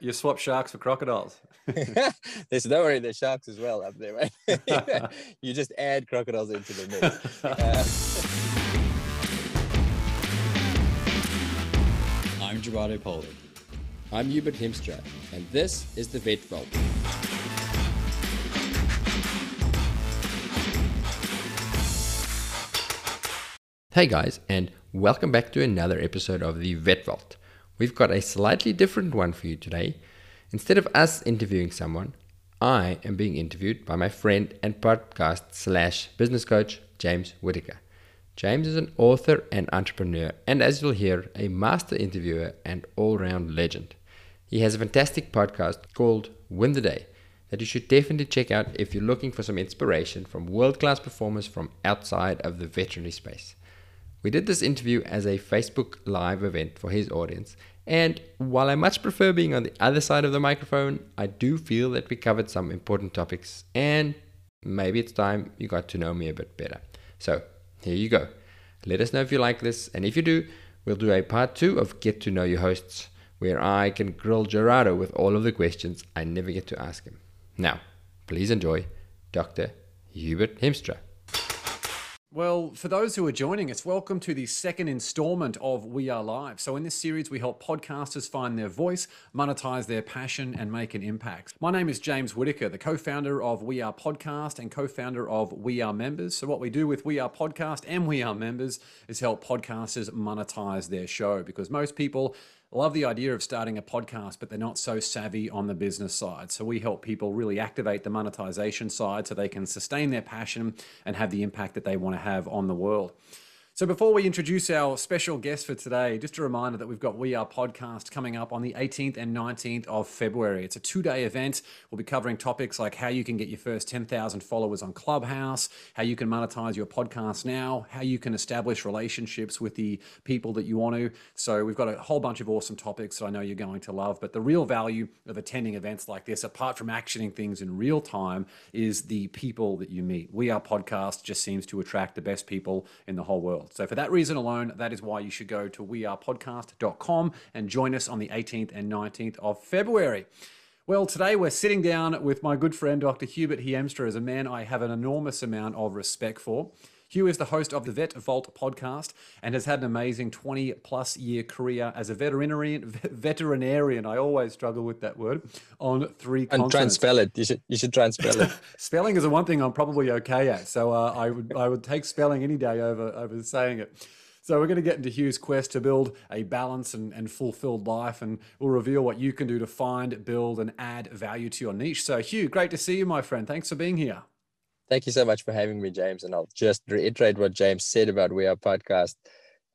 You swap sharks for crocodiles. there's no worry, there's sharks as well up there, right? you just add crocodiles into the mix. Uh, I'm Gerardo Pollard. I'm Hubert Hiemstra, and this is the Vet Vault. Hey guys, and welcome back to another episode of the Vet Vault. We've got a slightly different one for you today. Instead of us interviewing someone, I am being interviewed by my friend and podcast slash business coach, James Whittaker. James is an author and entrepreneur, and as you'll hear, a master interviewer and all round legend. He has a fantastic podcast called Win the Day that you should definitely check out if you're looking for some inspiration from world class performers from outside of the veterinary space. We did this interview as a Facebook Live event for his audience, and while I much prefer being on the other side of the microphone, I do feel that we covered some important topics, and maybe it's time you got to know me a bit better. So, here you go. Let us know if you like this, and if you do, we'll do a part two of Get to Know Your Hosts, where I can grill Gerardo with all of the questions I never get to ask him. Now, please enjoy Dr. Hubert Hiemstra. Well, for those who are joining us, welcome to the second installment of We Are Live. So, in this series, we help podcasters find their voice, monetize their passion, and make an impact. My name is James Whittaker, the co founder of We Are Podcast and co founder of We Are Members. So, what we do with We Are Podcast and We Are Members is help podcasters monetize their show because most people love the idea of starting a podcast, but they're not so savvy on the business side. So we help people really activate the monetization side so they can sustain their passion and have the impact that they want to have on the world. So, before we introduce our special guest for today, just a reminder that we've got We Are Podcast coming up on the 18th and 19th of February. It's a two day event. We'll be covering topics like how you can get your first 10,000 followers on Clubhouse, how you can monetize your podcast now, how you can establish relationships with the people that you want to. So, we've got a whole bunch of awesome topics that I know you're going to love. But the real value of attending events like this, apart from actioning things in real time, is the people that you meet. We Are Podcast just seems to attract the best people in the whole world. So, for that reason alone, that is why you should go to wearepodcast.com and join us on the 18th and 19th of February. Well, today we're sitting down with my good friend Dr. Hubert Hiemstra, as a man I have an enormous amount of respect for. Hugh is the host of the Vet Vault podcast and has had an amazing 20 plus year career as a veterinarian. Veterinarian, I always struggle with that word. On three and continents. try and spell it. You should you should try and spell it. spelling is the one thing I'm probably okay at, so uh, I would I would take spelling any day over over saying it. So we're going to get into Hugh's quest to build a balanced and, and fulfilled life, and we'll reveal what you can do to find, build, and add value to your niche. So Hugh, great to see you, my friend. Thanks for being here. Thank you so much for having me, James. And I'll just reiterate what James said about We Are Podcast.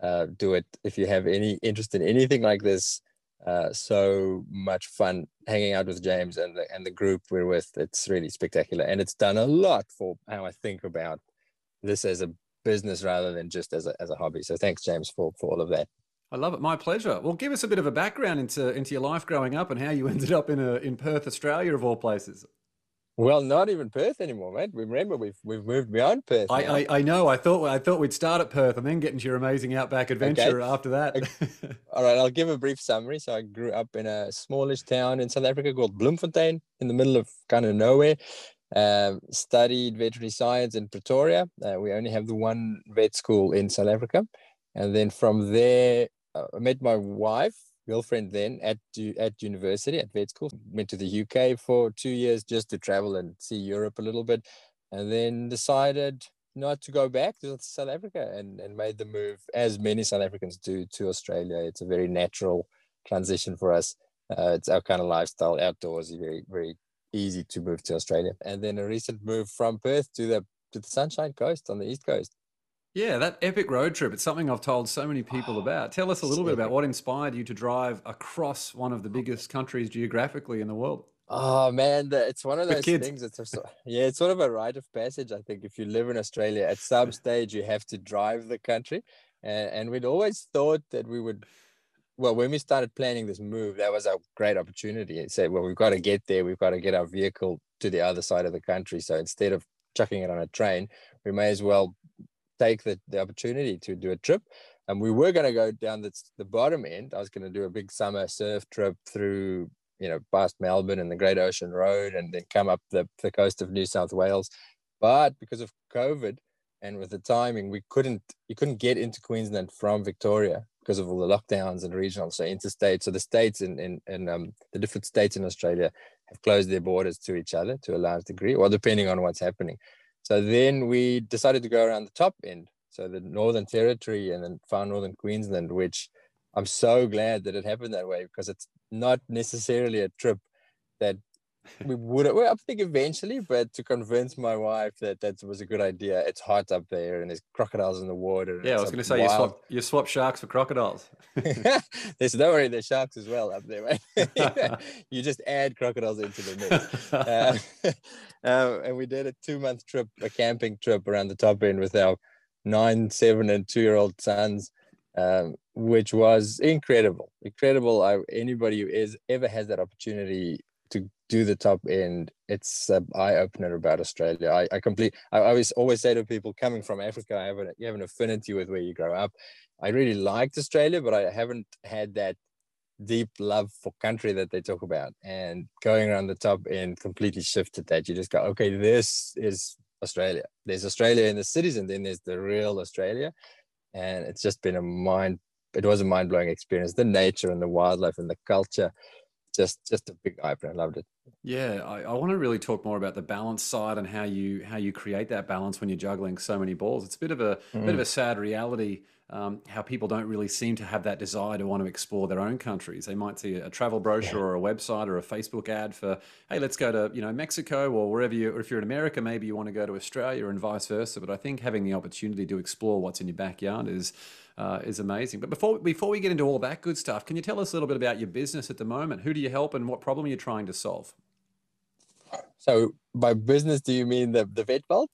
Uh, do it if you have any interest in anything like this. Uh, so much fun hanging out with James and the and the group we're with. It's really spectacular, and it's done a lot for how I think about this as a business rather than just as a as a hobby. So thanks, James, for for all of that. I love it. My pleasure. Well, give us a bit of a background into into your life growing up and how you ended up in a in Perth, Australia, of all places. Well, not even Perth anymore, mate. We remember, we've we've moved beyond Perth. I, I, I know. I thought I thought we'd start at Perth and then get into your amazing outback adventure okay. after that. All right, I'll give a brief summary. So I grew up in a smallish town in South Africa called Bloemfontein, in the middle of kind of nowhere. Um, studied veterinary science in Pretoria. Uh, we only have the one vet school in South Africa, and then from there, uh, I met my wife girlfriend then at at university at vet school. Went to the UK for two years just to travel and see Europe a little bit, and then decided not to go back to South Africa and, and made the move as many South Africans do to Australia. It's a very natural transition for us. Uh, it's our kind of lifestyle, outdoorsy, very very easy to move to Australia. And then a recent move from Perth to the to the Sunshine Coast on the east coast. Yeah, that epic road trip. It's something I've told so many people oh, about. Tell us a little bit about what inspired you to drive across one of the biggest countries geographically in the world. Oh man, it's one of those things. It's a, yeah, it's sort of a rite of passage. I think if you live in Australia, at some stage you have to drive the country, and, and we'd always thought that we would. Well, when we started planning this move, that was a great opportunity. It said, well, we've got to get there. We've got to get our vehicle to the other side of the country. So instead of chucking it on a train, we may as well take the, the opportunity to do a trip. And we were going to go down the, the bottom end. I was going to do a big summer surf trip through you know, past Melbourne and the Great Ocean Road, and then come up the, the coast of New South Wales. But because of COVID and with the timing, we couldn't you couldn't get into Queensland from Victoria because of all the lockdowns and regional, so interstate. So the states in in, in um, the different states in Australia have closed their borders to each other to a large degree, or depending on what's happening. So then we decided to go around the top end, so the Northern Territory and then far northern Queensland, which I'm so glad that it happened that way because it's not necessarily a trip that we would well, I think eventually, but to convince my wife that that was a good idea, it's hot up there and there's crocodiles in the water. Yeah, I was going to say wild... you swap you swap sharks for crocodiles. there's don't worry, there's sharks as well up there, right? you just add crocodiles into the mix. Uh, uh, and we did a two month trip, a camping trip around the top end with our nine, seven, and two year old sons. Um, which was incredible, incredible. I, anybody who is ever has that opportunity do the top end, it's an eye opener about Australia. I, I complete. I always always say to people coming from Africa, I have an, you have an affinity with where you grow up. I really liked Australia, but I haven't had that deep love for country that they talk about. And going around the top end completely shifted that. You just go, okay, this is Australia. There's Australia in the cities, and then there's the real Australia. And it's just been a mind. It was a mind blowing experience. The nature and the wildlife and the culture just just a big eye opener. I loved it. Yeah, I, I, want to really talk more about the balance side and how you how you create that balance when you're juggling so many balls. It's a bit of a mm. bit of a sad reality um, how people don't really seem to have that desire to want to explore their own countries. They might see a travel brochure yeah. or a website or a Facebook ad for, hey, let's go to you know Mexico or wherever you. Or if you're in America, maybe you want to go to Australia and vice versa. But I think having the opportunity to explore what's in your backyard is uh, is amazing. But before before we get into all that good stuff, can you tell us a little bit about your business at the moment? Who do you help and what problem are you're trying to solve? So by business, do you mean the the vet vault?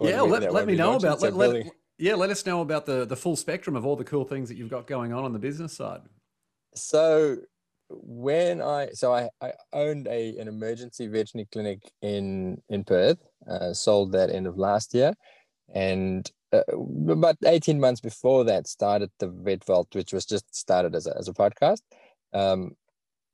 Yeah, let, let me know about let, let, yeah, let us know about the the full spectrum of all the cool things that you've got going on on the business side. So when I so I, I owned a an emergency veterinary clinic in in Perth, uh, sold that end of last year, and uh, about 18 months before that started the vet vault which was just started as a, as a podcast um,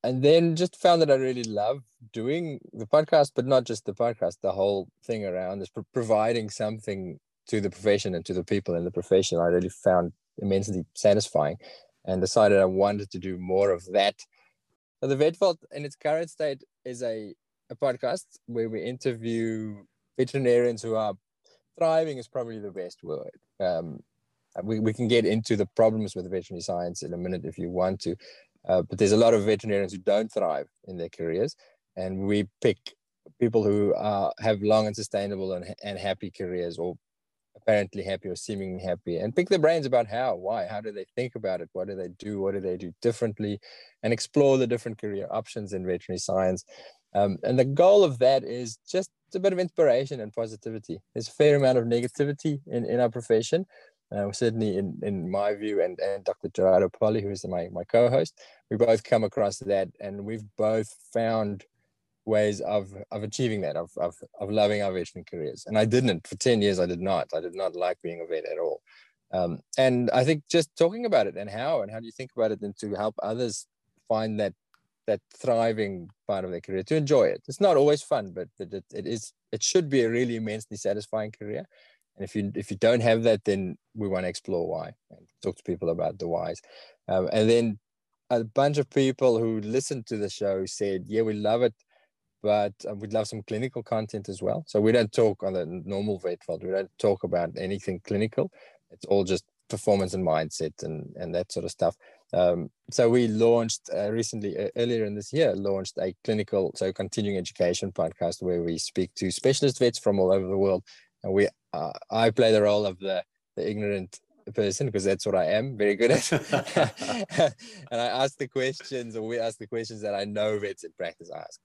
and then just found that i really love doing the podcast but not just the podcast the whole thing around is pro- providing something to the profession and to the people in the profession i really found immensely satisfying and decided i wanted to do more of that so the vet vault in its current state is a, a podcast where we interview veterinarians who are thriving is probably the best word. Um, we, we can get into the problems with veterinary science in a minute if you want to, uh, but there's a lot of veterinarians who don't thrive in their careers, and we pick people who are, have long and sustainable and, and happy careers, or apparently happy or seemingly happy, and pick their brains about how, why, how do they think about it, what do they do, what do they do differently, and explore the different career options in veterinary science. Um, and the goal of that is just a bit of inspiration and positivity. There's a fair amount of negativity in, in our profession, uh, certainly in, in my view, and, and Dr. Gerardo Poli, who is my, my co host. We both come across that, and we've both found ways of, of achieving that, of, of, of loving our veterinary careers. And I didn't. For 10 years, I did not. I did not like being a vet at all. Um, and I think just talking about it and how, and how do you think about it, and to help others find that that thriving part of their career to enjoy it. It's not always fun, but it, it is it should be a really immensely satisfying career. And if you if you don't have that, then we want to explore why and talk to people about the whys. Um, and then a bunch of people who listened to the show said, "Yeah, we love it, but uh, we'd love some clinical content as well." So we don't talk on the normal vet world. We don't talk about anything clinical. It's all just performance and mindset and and that sort of stuff. Um, so we launched uh, recently, uh, earlier in this year, launched a clinical, so continuing education podcast where we speak to specialist vets from all over the world, and we, uh, I play the role of the, the ignorant person because that's what I am very good at, and I ask the questions, or we ask the questions that I know vets in practice ask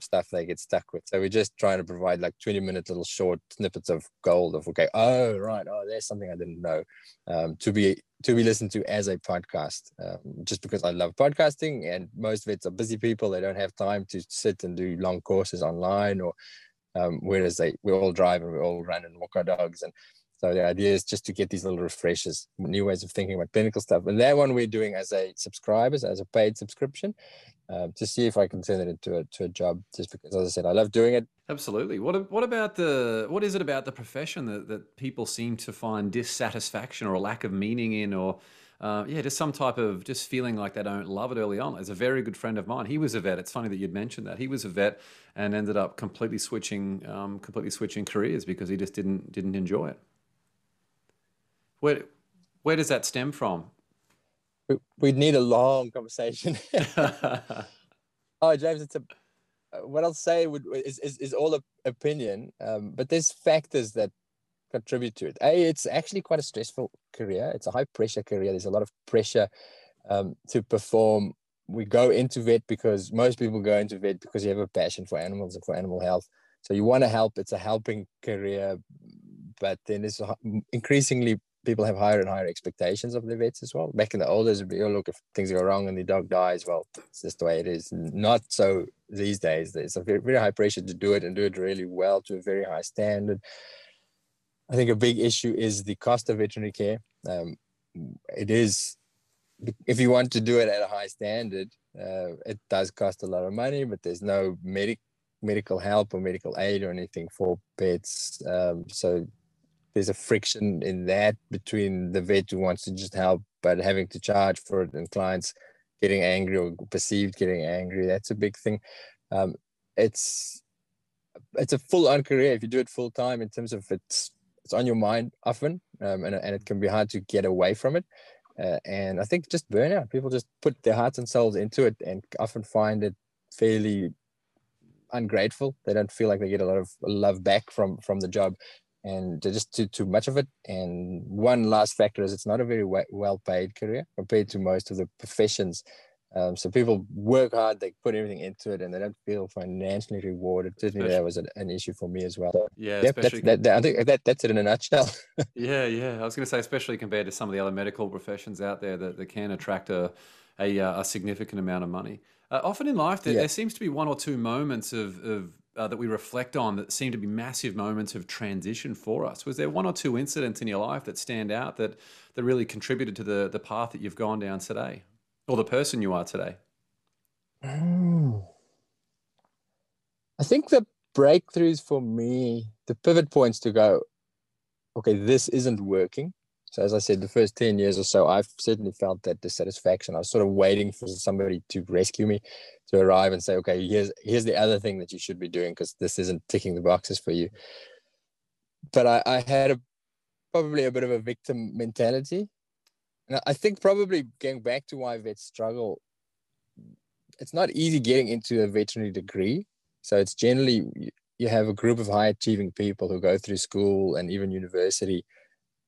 stuff they get stuck with. So we're just trying to provide like 20 minute little short snippets of gold of okay, oh right, oh there's something I didn't know um, to be to be listened to as a podcast. Um, just because I love podcasting, and most vets are busy people, they don't have time to sit and do long courses online, or um, whereas they we all drive and we all run and walk our dogs, and So the idea is just to get these little refreshers, new ways of thinking about clinical stuff. And that one we're doing as a subscribers, as a paid subscription, uh, to see if I can turn it into a to a job. Just because, as I said, I love doing it. Absolutely. What what about the what is it about the profession that, that people seem to find dissatisfaction or a lack of meaning in, or uh, yeah, just some type of just feeling like they don't love it early on. As a very good friend of mine, he was a vet. It's funny that you'd mentioned that he was a vet and ended up completely switching, um, completely switching careers because he just didn't didn't enjoy it. Where where does that stem from? We'd need a long conversation. oh, James, it's a what I'll say would is is, is all opinion, um, but there's factors that contribute to it. A, it's actually quite a stressful career. It's a high pressure career. There's a lot of pressure um, to perform. We go into vet because most people go into vet because you have a passion for animals and for animal health. So you want to help. It's a helping career, but then it's increasingly people have higher and higher expectations of the vets as well. Back in the old days, be, oh, look, if things go wrong and the dog dies, well, it's just the way it is. Not so these days. It's a very, very high pressure to do it and do it really well to a very high standard. I think a big issue is the cost of veterinary care. Um, it is, if you want to do it at a high standard, uh, it does cost a lot of money, but there's no medic medical help or medical aid or anything for pets. Um, so there's a friction in that between the vet who wants to just help, but having to charge for it and clients getting angry or perceived getting angry. That's a big thing. Um, it's it's a full on career if you do it full time in terms of it's it's on your mind often, um, and and it can be hard to get away from it. Uh, and I think just burnout. People just put their hearts and souls into it, and often find it fairly ungrateful. They don't feel like they get a lot of love back from from the job, and just too too much of it. And one last factor is it's not a very well paid career compared to most of the professions um, so people work hard, they put everything into it, and they don't feel financially rewarded. Certainly, that was an issue for me as well. So, yeah, yep, that's, that, that, I think that, that's it in a nutshell. yeah, yeah. I was going to say, especially compared to some of the other medical professions out there that, that can attract a, a, uh, a significant amount of money. Uh, often in life, there, yeah. there, seems to be one or two moments of, of uh, that we reflect on that seem to be massive moments of transition for us. Was there one or two incidents in your life that stand out that that really contributed to the the path that you've gone down today? or the person you are today? Mm. I think the breakthroughs for me, the pivot points to go, okay, this isn't working. So as I said, the first 10 years or so, I've certainly felt that dissatisfaction. I was sort of waiting for somebody to rescue me, to arrive and say, okay, here's here's the other thing that you should be doing because this isn't ticking the boxes for you. But I, I had a probably a bit of a victim mentality And I think probably going back to why vets struggle, it's not easy getting into a veterinary degree. So it's generally you have a group of high achieving people who go through school and even university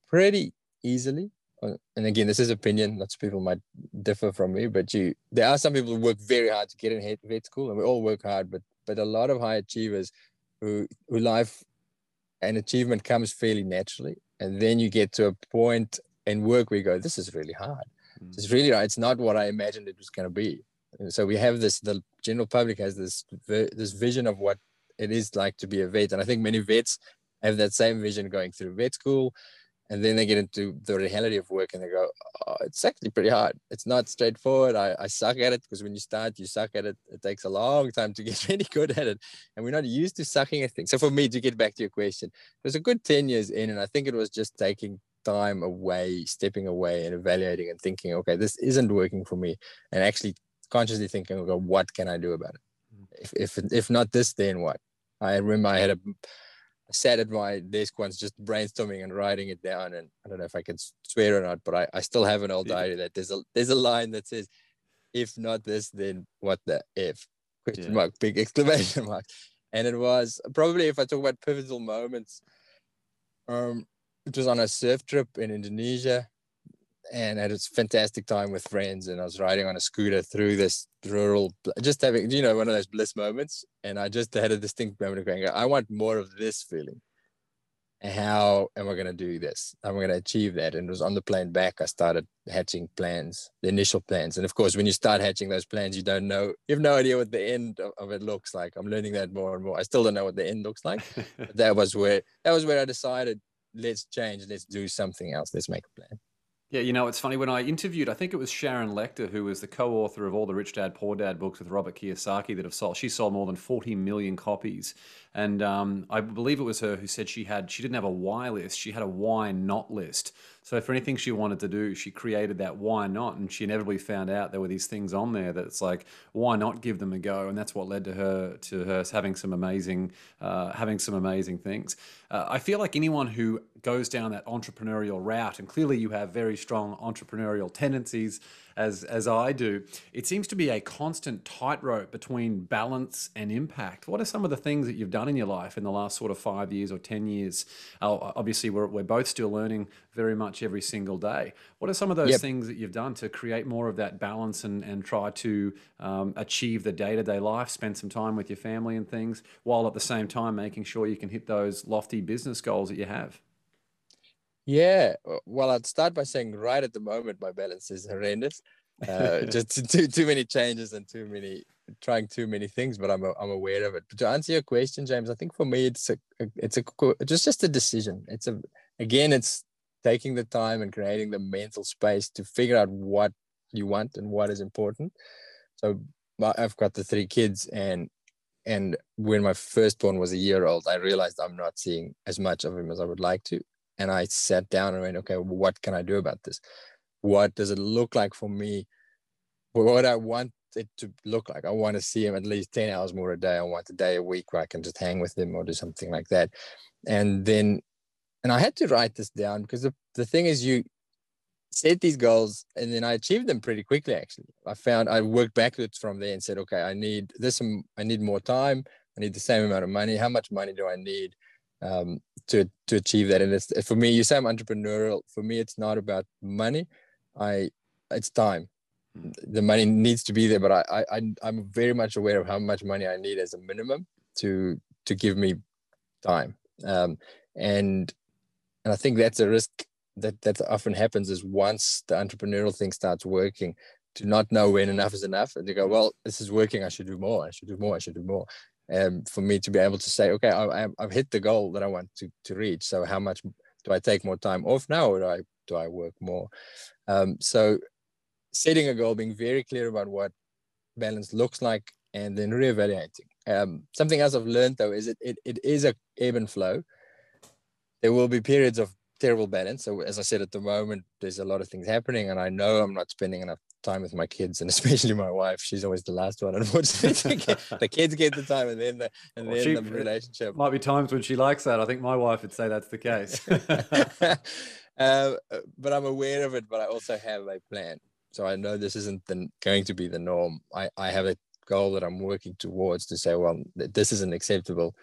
pretty easily. Uh, and again, this is opinion. Lots of people might differ from me, but you there are some people who work very hard to get in vet school, and we all work hard. But but a lot of high achievers who who life and achievement comes fairly naturally, and then you get to a point in work we go this is really hard mm. it's really it's not what i imagined it was going to be and so we have this the general public has this this vision of what it is like to be a vet and i think many vets have that same vision going through vet school and then they get into the reality of work and they go oh, it's actually pretty hard it's not straightforward I, I suck at it because when you start you suck at it it takes a long time to get really good at it and we're not used to sucking at things so for me to get back to your question it was a good 10 years in and i think it was just taking time away, stepping away and evaluating and thinking, okay, this isn't working for me, and actually consciously thinking, okay, what can I do about it? Mm. If if if not this, then what? I remember I had a sat at my desk once just brainstorming and writing it down, and I don't know if I can swear or not, but I, I still have an old yeah. diary that there's a there's a line that says, if not this, then what the if? Question yeah. mark, big exclamation mark. And it was probably if I talk about pivotal moments, um, it was on a surf trip in Indonesia and had a fantastic time with friends. And I was riding on a scooter through this rural, just having, you know, one of those bliss moments. And I just had a distinct moment of going, I want more of this feeling. And how am I going to do this? How am I going to achieve that? And it was on the plane back. I started hatching plans, the initial plans. And of course, when you start hatching those plans, you don't know, you have no idea what the end of, of it looks like. I'm learning that more and more. I still don't know what the end looks like. but that was where, that was where I decided let's change, let's do something else, let's make a plan. Yeah, you know, it's funny when I interviewed, I think it was Sharon Lechter, who was the co-author of all the Rich Dad Poor Dad books with Robert Kiyosaki that have sold. She sold more than 40 million copies. And um, I believe it was her who said she had, she didn't have a why list, she had a why not list. So for anything she wanted to do, she created that why not, and she inevitably found out there were these things on there that it's like why not give them a go, and that's what led to her to her having some amazing uh, having some amazing things. Uh, I feel like anyone who goes down that entrepreneurial route, and clearly you have very strong entrepreneurial tendencies as as I do, it seems to be a constant tightrope between balance and impact. What are some of the things that you've done in your life in the last sort of five years or ten years? Uh, obviously, we're we're both still learning very much every single day. What are some of those yep. things that you've done to create more of that balance and and try to um, achieve the day to day life, spend some time with your family and things, while at the same time making sure you can hit those lofty business goals that you have? Yeah, well, I'd start by saying right at the moment my balance is horrendous. Uh, just too too many changes and too many trying too many things, but I'm I'm aware of it. But to answer your question, James, I think for me it's a it's a just just a decision. It's a again, it's taking the time and creating the mental space to figure out what you want and what is important. So I've got the three kids, and and when my firstborn was a year old, I realized I'm not seeing as much of him as I would like to and I sat down and went, okay, what can I do about this? What does it look like for me? What I want it to look like. I want to see him at least 10 hours more a day. I want a day a week where I can just hang with him or do something like that. And then, and I had to write this down because the, the thing is, you set these goals and then I achieved them pretty quickly. Actually, I found I worked backwards from there and said, okay, I need this, I need more time. I need the same amount of money. How much money do I need? Um, to to achieve that. And it's for me, you say I'm entrepreneurial. For me, it's not about money. I it's time. The money needs to be there, but I I I'm very much aware of how much money I need as a minimum to to give me time. Um, and and I think that's a risk that that often happens is once the entrepreneurial thing starts working to not know when enough is enough and to go well this is working i should do more i should do more i should do more um, for me to be able to say, okay, I, have hit the goal that I want to, to reach. So how much do I take more time off now, or do I do I work more? Um, so setting a goal, being very clear about what balance looks like, and then reevaluating. Um, something else I've learned though is it, it it is a ebb and flow. There will be periods of terrible balance. So as I said, at the moment, there's a lot of things happening, and I know I'm not spending enough time with my kids and especially my wife. She's always the last one, unfortunately. the kids get the time, and then the and well, then she, the relationship. Might be times when she likes that. I think my wife would say that's the case. uh, but I'm aware of it. But I also have a plan, so I know this isn't the, going to be the norm. I I have a goal that I'm working towards to say, well, this isn't acceptable,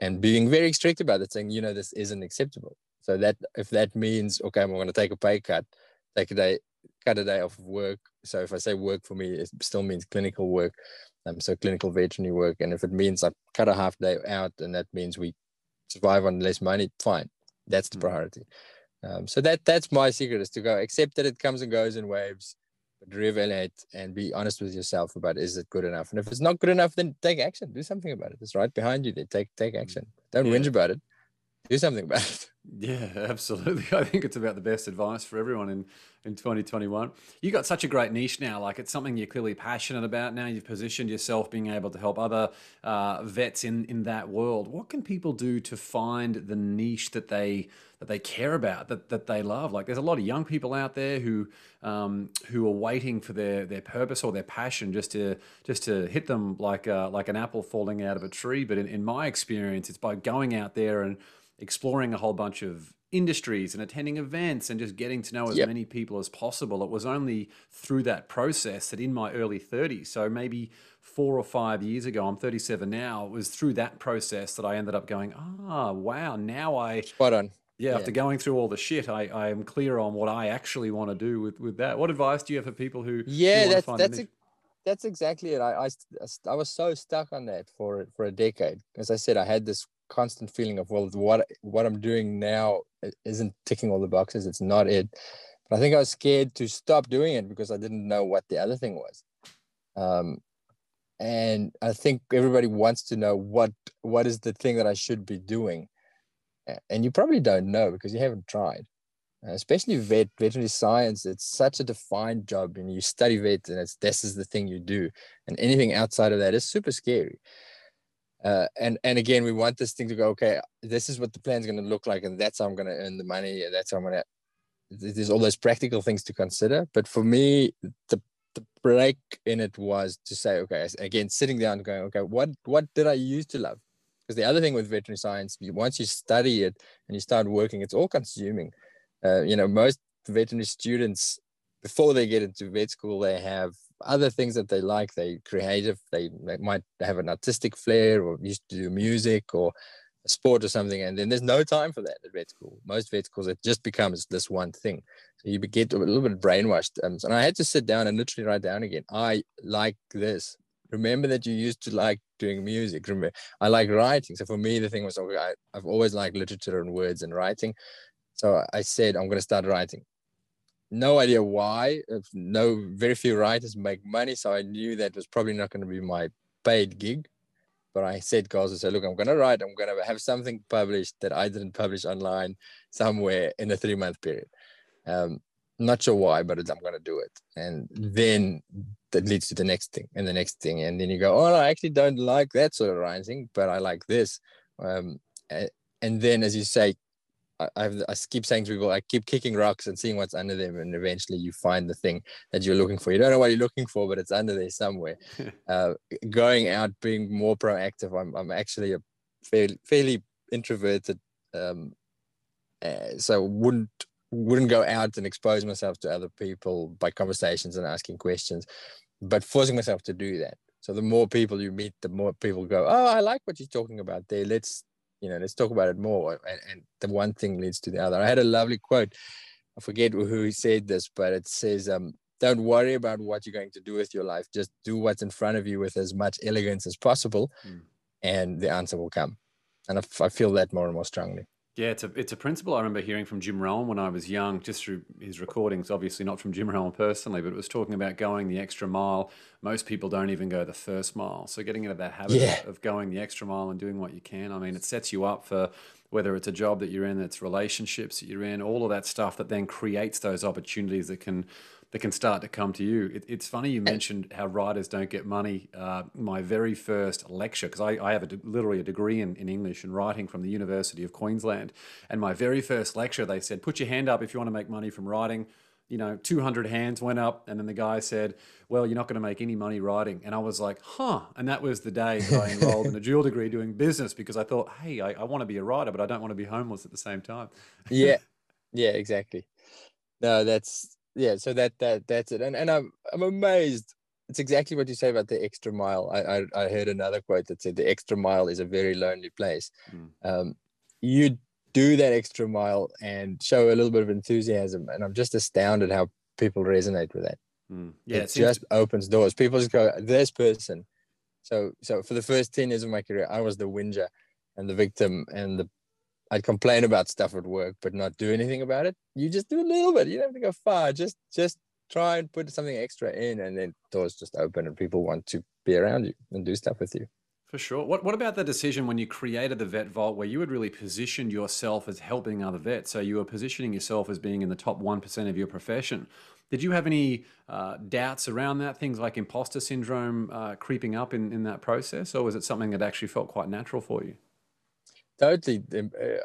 and being very strict about it, saying, you know, this isn't acceptable. So that if that means okay, I'm going to take a pay cut, take a day, cut a day off of work. So if I say work for me, it still means clinical work. Um, so clinical veterinary work. And if it means I cut a half day out and that means we survive on less money, fine. That's the mm. priority. Um, so that that's my secret is to go accept that it comes and goes in waves, but reevaluate and be honest with yourself about is it good enough? And if it's not good enough, then take action. Do something about it. It's right behind you. Then take take mm. action. Don't yeah. whinge about it. Do something about it. Yeah, absolutely. I think it's about the best advice for everyone in, in 2021. You got such a great niche now. Like it's something you're clearly passionate about now. You've positioned yourself being able to help other uh, vets in, in that world. What can people do to find the niche that they that they care about, that, that they love? Like there's a lot of young people out there who um, who are waiting for their, their purpose or their passion just to just to hit them like uh, like an apple falling out of a tree. But in, in my experience, it's by going out there and exploring a whole bunch of industries and attending events and just getting to know as yep. many people as possible. It was only through that process that in my early 30s, so maybe four or five years ago, I'm 37 now, it was through that process that I ended up going, ah, wow, now I. Spot on. Yeah, yeah, after going through all the shit, I, I am clear on what I actually want to do with, with that. What advice do you have for people who yeah, that's that's a, that's exactly it. I, I I was so stuck on that for for a decade. As I said, I had this constant feeling of well what what i'm doing now isn't ticking all the boxes. It's not it. But i think i was scared to stop doing it because i didn't know what the other thing was. Um, and i think everybody wants to know what what is the thing that i should be doing. And you probably don't know because you haven't tried. Uh, especially vet veterinary science, it's such a defined job, and you study vet, and it's this is the thing you do, and anything outside of that is super scary. Uh, and and again, we want this thing to go. Okay, this is what the plan's going to look like, and that's how I'm going to earn the money, and that's how I'm going to. There's all those practical things to consider, but for me, the the break in it was to say, okay, again, sitting down, going, okay, what what did I used to love? Because the other thing with veterinary science, once you study it and you start working, it's all consuming. Uh, you know, most veterinary students before they get into vet school, they have other things that they like. They creative. They, they might have an artistic flair or used to do music or sport or something, and then there's no time for that at vet school. Most vet schools, it just becomes this one thing. So you get a little bit brainwashed. Um, and I had to sit down and literally write down again. I like this. Remember that you used to like doing music. Remember, I like writing. So for me, the thing was, okay, I, I've always liked literature and words and writing. So I said, I'm going to start writing. No idea why. No, very few writers make money. So I knew that was probably not going to be my paid gig but I said, guys, I said, look, I'm going to write, I'm going to have something published that I didn't publish online somewhere in a three month period. Um, not sure why, but I'm going to do it. And then that leads to the next thing and the next thing. And then you go, oh, I actually don't like that sort of writing, but I like this. Um, and then, as you say, I, I've, I keep saying to people, I keep kicking rocks and seeing what's under them, and eventually you find the thing that you're looking for. You don't know what you're looking for, but it's under there somewhere. uh, going out, being more proactive. I'm, I'm actually a fairly, fairly introverted, um, uh, so wouldn't wouldn't go out and expose myself to other people by conversations and asking questions, but forcing myself to do that. So the more people you meet, the more people go, "Oh, I like what you're talking about there. Let's you know, let's talk about it more. And, and the one thing leads to the other. I had a lovely quote. I forget who said this, but it says, um, don't worry about what you're going to do with your life. Just do what's in front of you with as much elegance as possible, mm. and the answer will come. And I, I feel that more and more strongly. Yeah, it's a it's a principle I remember hearing from Jim Rohn when I was young, just through his recordings. Obviously, not from Jim Rohn personally, but it was talking about going the extra mile. Most people don't even go the first mile, so getting into that habit yeah. of going the extra mile and doing what you can. I mean, it sets you up for whether it's a job that you're in, it's relationships that you're in, all of that stuff that then creates those opportunities that can that can start to come to you. It, it's funny you mentioned how writers don't get money. Uh, my very first lecture, because I, I, have a de- literally a degree in, in English and writing from the University of Queensland, and my very first lecture, they said, "Put your hand up if you want to make money from writing." You know, 200 hands went up, and then the guy said, Well, you're not going to make any money writing. And I was like, Huh. And that was the day that I enrolled in a dual degree doing business because I thought, Hey, I, I want to be a writer, but I don't want to be homeless at the same time. yeah. Yeah, exactly. No, that's yeah so that that that's it. And and i'm i'm amazed. It's exactly what you say about the extra mile. I i, I heard another quote that said the extra mile is a very lonely place. Mm. um you do that extra mile and show a little bit of enthusiasm and i'm just astounded how people resonate with that. Mm. yeah it, it just opens doors. People just go this person. So so for the first 10 years of my career i was the whinger and the victim and the I'd complain about stuff at work, but not do anything about it. You just do a little bit. You don't have to go far. Just just try and put something extra in, and then doors just open, and people want to be around you and do stuff with you. For sure. What What about the decision when you created the Vet Vault, where you had really positioned yourself as helping other vets? So you were positioning yourself as being in the top one percent of your profession. Did you have any uh, doubts around that? Things like imposter syndrome uh, creeping up in, in that process, or was it something that actually felt quite natural for you? Totally uh,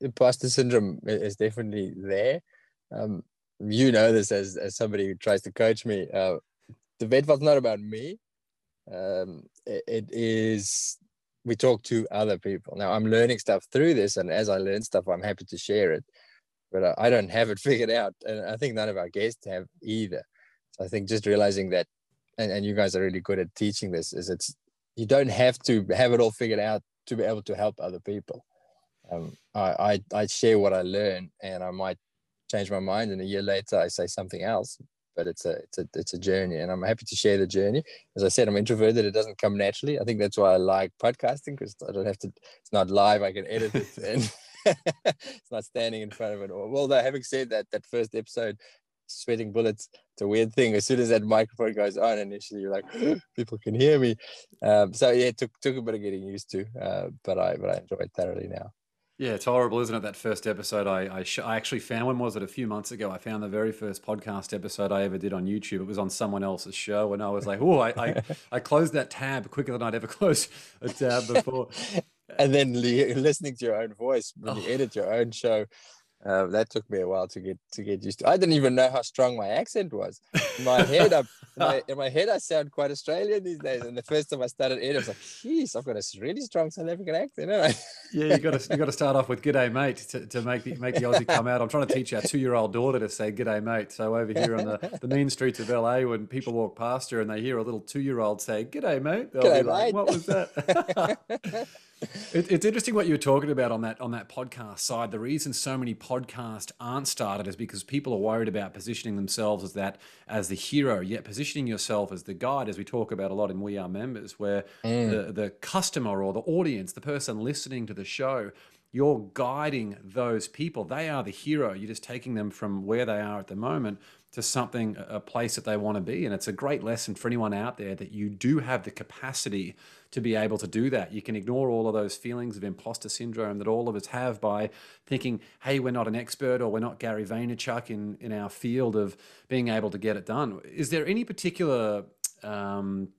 imposter syndrome is definitely there. Um, you know this as, as somebody who tries to coach me. Uh, the vault's not about me. Um, it, it is we talk to other people. Now i'm learning stuff through this and as i learn stuff i'm happy to share it. But I, I don't have it figured out and i think none of our guests have either. So i think just realizing that and, and you guys are really good at teaching this is it's you don't have to have it all figured out to be able to help other people. Um, I, I, I share what I learn, and I might change my mind, and a year later I say something else. But it's a it's a it's a journey, and I'm happy to share the journey. As I said, I'm introverted; it doesn't come naturally. I think that's why I like podcasting because I don't have to. It's not live; I can edit it, and it's not standing in front of it. Well, though, having said that, that first episode sweating bullets. It's a weird thing. As soon as that microphone goes on, initially you're like, people can hear me. Um, so yeah, it took took a bit of getting used to, uh, but I but I enjoy it thoroughly now. Yeah, it's horrible, isn't it? That first episode, I I, sh- I actually found when was it a few months ago? I found the very first podcast episode I ever did on YouTube. It was on someone else's show, and I was like, oh, I, I I closed that tab quicker than I'd ever closed a tab before. and then li- listening to your own voice when you edit your own show uh, that took me a while to get to get used to. I didn't even know how strong my accent was. In my head, I, in, my, in my head, I sound quite Australian these days. And the first time I started it, I was like, "Jeez, I've got a really strong South African accent." yeah, you got to you got to start off with "G'day, mate" to, to make the make the Aussie come out. I'm trying to teach our two year old daughter to say "G'day, mate." So over here on the, the mean streets of LA, when people walk past her and they hear a little two year old say "G'day, mate," they'll G'day, be like, mate. "What was that?" It, it's interesting what you were talking about on that on that podcast side. The reason so many podcasts aren't started is because people are worried about positioning themselves as that as the hero, yet positioning yourself as the guide, as we talk about a lot in We Are Members, where mm. the the customer or the audience, the person listening to the show, you're guiding those people. They are the hero. You're just taking them from where they are at the moment to something, a place that they want to be. And it's a great lesson for anyone out there that you do have the capacity to be able to do that. You can ignore all of those feelings of imposter syndrome that all of us have by thinking, hey, we're not an expert or we're not Gary Vaynerchuk in, in our field of being able to get it done. Is there any particular um,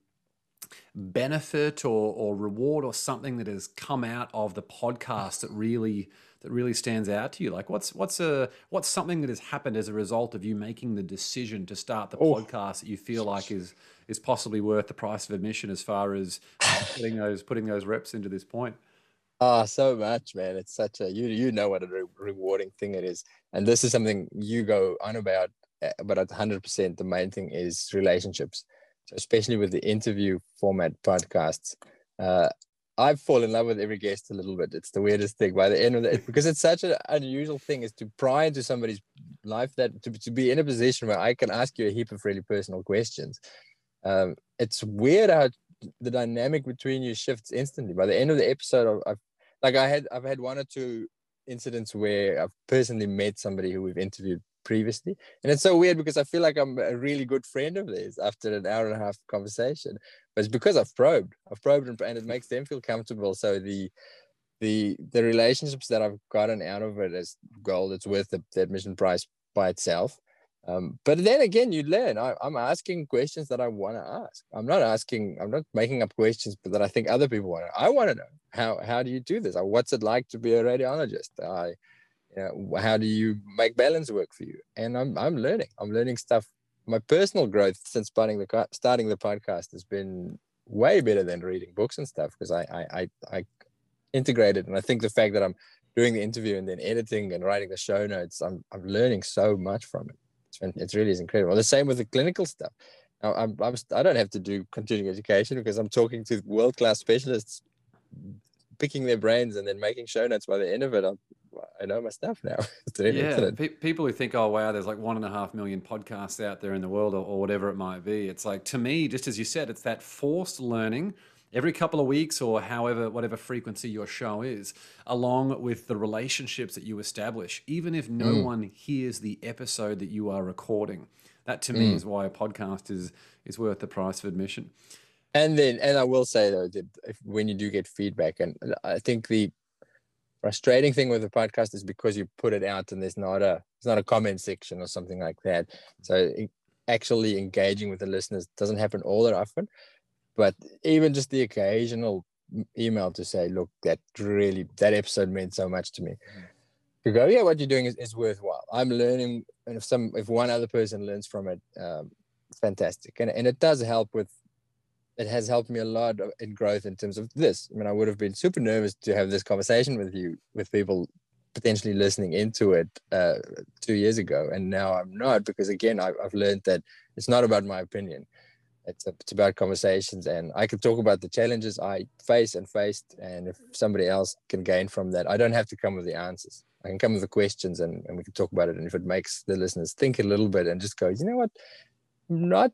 benefit or, or reward or something that has come out of the podcast that really that really stands out to you? Like what's what's a what's something that has happened as a result of you making the decision to start the Oh. podcast that you feel like is is possibly worth the price of admission as far as putting those putting those reps into this point? Oh, so much, man. It's such a you you know what a re- rewarding thing it is, and this is something you go on about. uh, But at hundred percent, the main thing is relationships. So especially with the interview format podcasts, uh, I fall in love with every guest a little bit. It's the weirdest thing. By the end of it, because it's such an unusual thing, is to pry into somebody's life that to, to be in a position where I can ask you a heap of really personal questions. Um, it's weird how the dynamic between you shifts instantly. By the end of the episode, I've, I've like I had I've had one or two incidents where I've personally met somebody who we've interviewed previously, and it's so weird because I feel like I'm a really good friend of theirs after an hour and a half conversation. But it's because I've probed, I've probed, and, and it makes them feel comfortable. So the the the relationships that I've gotten out of it as gold, it's worth the, the admission price by itself. Um, but then again, you learn. I, I'm asking questions that I want to ask. I'm not asking. I'm not making up questions, but that I think other people want to. I want to know how how do you do this? What's it like to be a radiologist? I, you know, how do you make balance work for you? And I'm I'm learning. I'm learning stuff. My personal growth since starting the starting the podcast has been way better than reading books and stuff because I I I, I integrated, and I think the fact that I'm doing the interview and then editing and writing the show notes, I'm I'm learning so much from it. It's, really is incredible. The same with the clinical stuff. I'm, I'm I don't have to do continuing education because I'm talking to world class specialists, picking their brains and then making show notes. By the end of it, I'm, I know my stuff now. Yeah, pe- people who think, oh wow, there's like one and a half million podcasts out there in the world, or, or whatever it might be. It's like to me, just as you said, it's that forced learning every couple of weeks, or however whatever frequency your show is, along with the relationships that you establish, even if no mm. one hears the episode that you are recording. That to me mm. is why a podcast is is worth the price of admission. And then, and I will say though that if, when you do get feedback, and I think the frustrating thing with the podcast is because you put it out and there's not a there's not a comment section or something like that. So actually engaging with the listeners doesn't happen all that often. But even just the occasional email to say, look, that really that episode meant so much to me. To go, yeah, what you're doing is, is worthwhile. I'm learning, and if some if one other person learns from it, um, fantastic. And and it does help with it has helped me a lot in growth in terms of this. I mean, I would have been super nervous to have this conversation with you, with people potentially listening into it uh, two years ago, and now I'm not because again, I, I've learned that it's not about my opinion. It's it's about conversations, and I can talk about the challenges I face and faced, and if somebody else can gain from that, I don't have to come with the answers. I can come with the questions, and, and we can talk about it. And if it makes the listeners think a little bit and just go, you know what, I'm not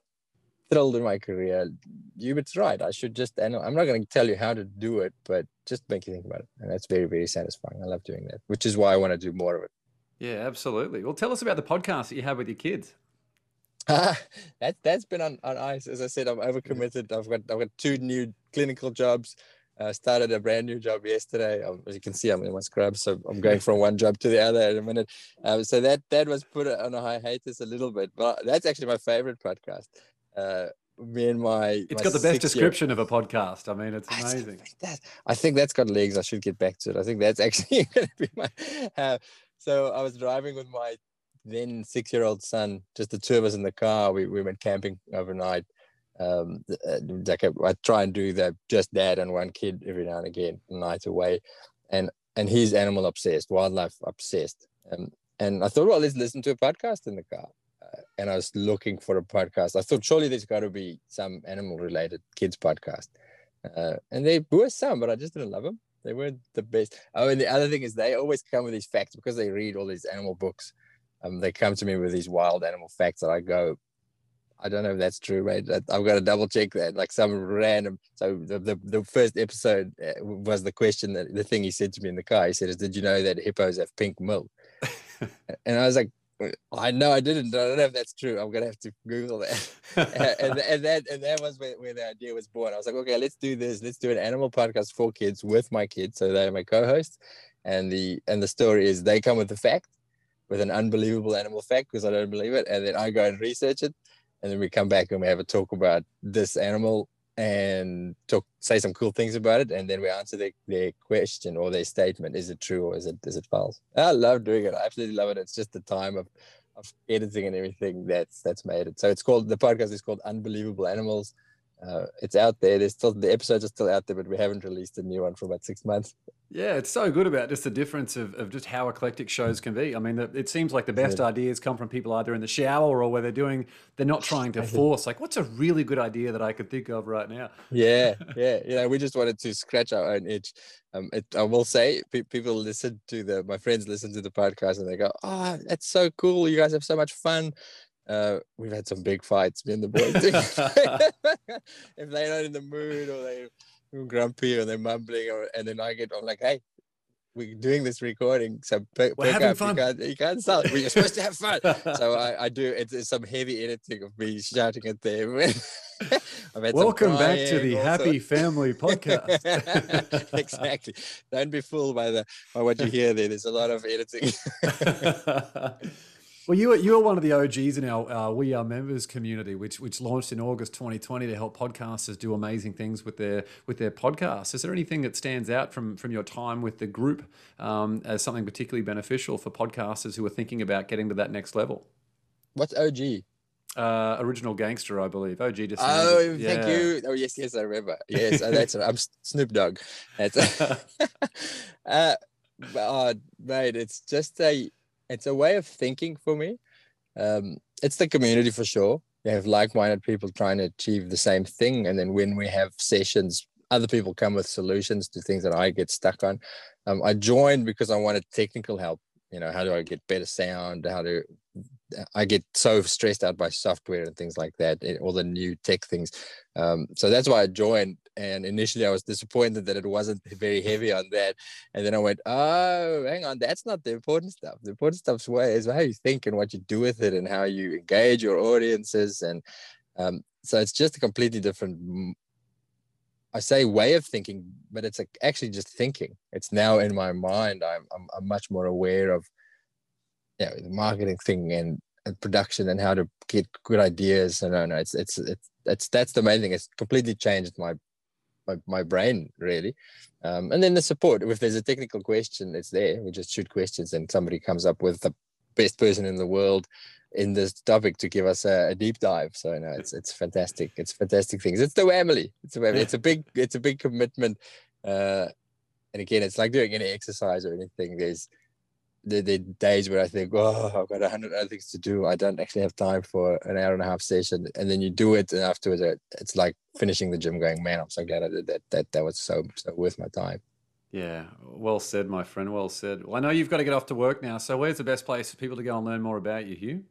thrilled in my career. Hubert's right. I should just, and I'm not going to tell you how to do it, but just make you think about it. And that's very, very satisfying. I love doing that, which is why I want to do more of it. Yeah, absolutely. Well, tell us about the podcast that you have with your kids. that that's been on, on ice. As I said, I'm overcommitted. I've got I've got two new clinical jobs. I started a brand new job yesterday. Um, as you can see, I'm in my scrubs, so I'm going from one job to the other in a minute. Um, so that that was put on a hiatus a little bit, but that's actually my favorite podcast. Uh, me and my it's my got the best description of a podcast. I mean, it's I think amazing. that- I think that's got legs. I should get back to it. I think that's actually going to be my. Uh, so I was driving with my then six-year-old son, just the two of us in the car. We we went camping overnight. Um, uh, like I, I try and do that, just dad and one kid every now and again, night away, and and he's animal obsessed, wildlife obsessed. Um, and I thought, well, let's listen to a podcast in the car. Uh, and I was looking for a podcast. I thought surely there's got to be some animal related kids podcast. Uh, and there were some, but I just didn't love them. They weren't the best. Oh, and the other thing is they always come with these facts because they read all these animal books. Um, they come to me with these wild animal facts that I go, I don't know if that's true, mate. I've got to double check that. Like some random. So the, the, the first episode uh, was the question that the thing he said to me in the car. He said, "Is did you know that hippos have pink milk?" and I was like, I know I didn't. I don't know if that's true. I'm gonna have to Google that. and, and that and that was where, where the idea was born. I was like, okay, let's do this. Let's do an animal podcast for kids with my kids, so they're my co-hosts. And the and the story is they come with a fact, with an unbelievable animal fact because I don't believe it, and then I go and research it, and then we come back and we have a talk about this animal and talk say some cool things about it, and then we answer their, their question or their statement. Is it true or is it is it false? I love doing it. I absolutely love it. It's just the time of of editing and everything that's that's made it. So it's called the podcast is called Unbelievable Animals. Uh, it's out there. There's still the episodes are still out there, but we haven't released a new one for about six months. Yeah, it's so good about just the difference of, of just how eclectic shows can be. I mean, the, it seems like the best ideas come from people either in the shower or where they're doing, they're not trying to force, like, what's a really good idea that I could think of right now? Yeah, yeah, you know, we just wanted to scratch our own itch. Um, it, I will say, pe- people listen to the my friends listen to the podcast and they go, "Oh, that's so cool! You guys have so much fun." Uh, we've had some big fights, me and the boys. if they're not in the mood or they're grumpy or they're mumbling, or and then I get, I'm like, "Hey, we're doing this recording, so pick, We're pick up. fun." You can't, you can't stop. We're supposed to have fun." so I, I do. It's, it's some heavy editing of me shouting at them. I've had some Welcome back to the. Happy Family Podcast. exactly. Don't be fooled by the by what you hear there. There's a lot of editing. Well, you were, you were one of the OGs in our uh, We Are Members community, which which launched in August 2020 to help podcasters do amazing things with their with their podcasts. Is there anything that stands out from from your time with the group um, as something particularly beneficial for podcasters who are thinking about getting to that next level? What's OG? Uh, original gangster, I believe. OG just Oh, sounds- thank you. Oh, yes, yes, I remember. Yes, uh, that's I'm Snoop Dogg. That's uh, oh, mate. It's just a it's a way of thinking for me. Um, it's the community for sure. You have like-minded people trying to achieve the same thing, and then when we have sessions, other people come with solutions to things that I get stuck on. Um, I joined because I wanted technical help. You know, how do I get better sound? How do I get so stressed out by software and things like that, all the new tech things. Um, so that's why I joined. And initially, I was disappointed that it wasn't very heavy on that. And then I went, "Oh, hang on, that's not the important stuff. The important stuff's way is how you think and what you do with it, and how you engage your audiences. And um, so it's just a completely different. I say way of thinking, but it's like actually just thinking. It's now in my mind. I'm I'm, I'm much more aware of you know, the marketing thing and, and production and how to get good ideas. And no, no, it's it's it's it's that's the main thing. It's completely changed my my, my brain really. Um, and then the support. If there's a technical question, it's there. We just shoot questions, and somebody comes up with the best person in the world in this topic to give us a, a deep dive. So no, it's it's fantastic. It's fantastic things. It's the family. It's a. It's a big it's a big commitment. Uh, and again, it's like doing any exercise or anything. There's the, the days where I think, oh, I've got a hundred other things to do. I don't actually have time for an hour and a half session. And then you do it, and afterwards, it's like finishing the gym, going, man, I'm so glad I did that. That that was so so worth my time. Yeah, well said, my friend. Well said. Well, I know you've got to get off to work now. So, where's the best place for people to go and learn more about you, Hugh?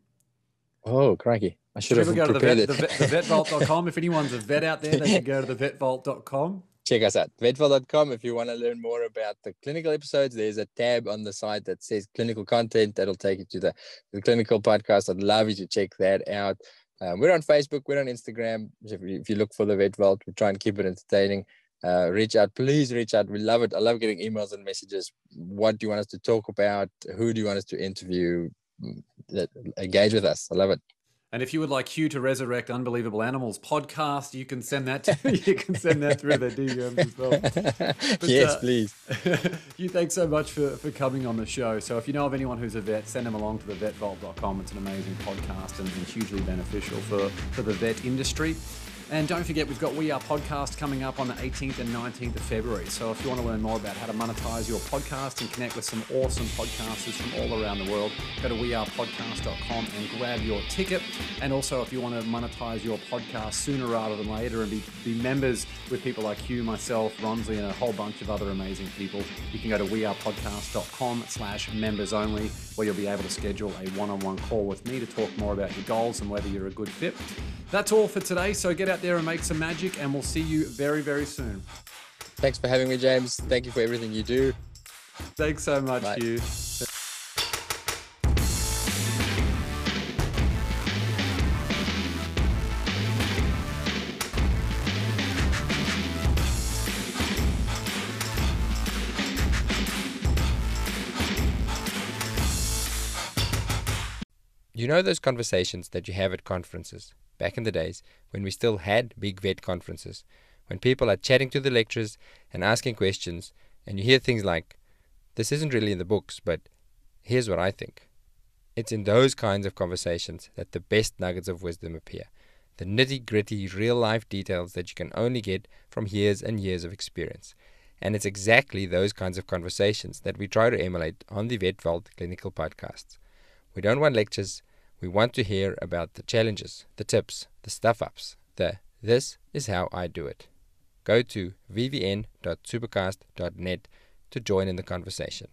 Oh, crikey! I should People have go to the, vet, it. the, vet, thevetvault.com. If anyone's a vet out there, they can go to thevetvault.com. check us out vetvault.com if you want to learn more about the clinical episodes there's a tab on the site that says clinical content that'll take you to the, the clinical podcast i'd love you to check that out um, we're on facebook we're on instagram if you, if you look for the vet vault we try and keep it entertaining uh, reach out. Please reach out. We love it. I love getting emails and messages. What do you want us to talk about? Who do you want us to interview? Engage with us. I love it. And if you would like Hugh to resurrect Unbelievable Animals podcast, you can send that to you can send that through the DMs as well. But, yes, uh, please. Hugh, thanks so much for, for coming on the show. So if you know of anyone who's a vet, send them along to the vetvault.com. It's an amazing podcast and, and hugely beneficial for, for the vet industry. And don't forget, we've got We Are Podcast coming up on the 18th and 19th of February. So if you want to learn more about how to monetize your podcast and connect with some awesome podcasters from all around the world, go to wearepodcast.com and grab your ticket. And also, if you want to monetize your podcast sooner rather than later and be, be members with people like Hugh, myself, Ronsley, and a whole bunch of other amazing people, you can go to wearepodcast.com slash members only, where you'll be able to schedule a one-on-one call with me to talk more about your goals and whether you're a good fit. That's all for today. So get out there and make some magic, and we'll see you very, very soon. Thanks for having me, James. Thank you for everything you do. Thanks so much, Bye. You know those conversations that you have at conferences, back in the days when we still had big vet conferences, when people are chatting to the lecturers and asking questions, and you hear things like, This isn't really in the books, but here's what I think. It's in those kinds of conversations that the best nuggets of wisdom appear, the nitty gritty, real life details that you can only get from years and years of experience. And it's exactly those kinds of conversations that we try to emulate on the Vet Vault Clinical Podcasts. We don't want lectures, we want to hear about the challenges, the tips, the stuff ups, the this is how I do it. Go to vvn.supercast.net to join in the conversation.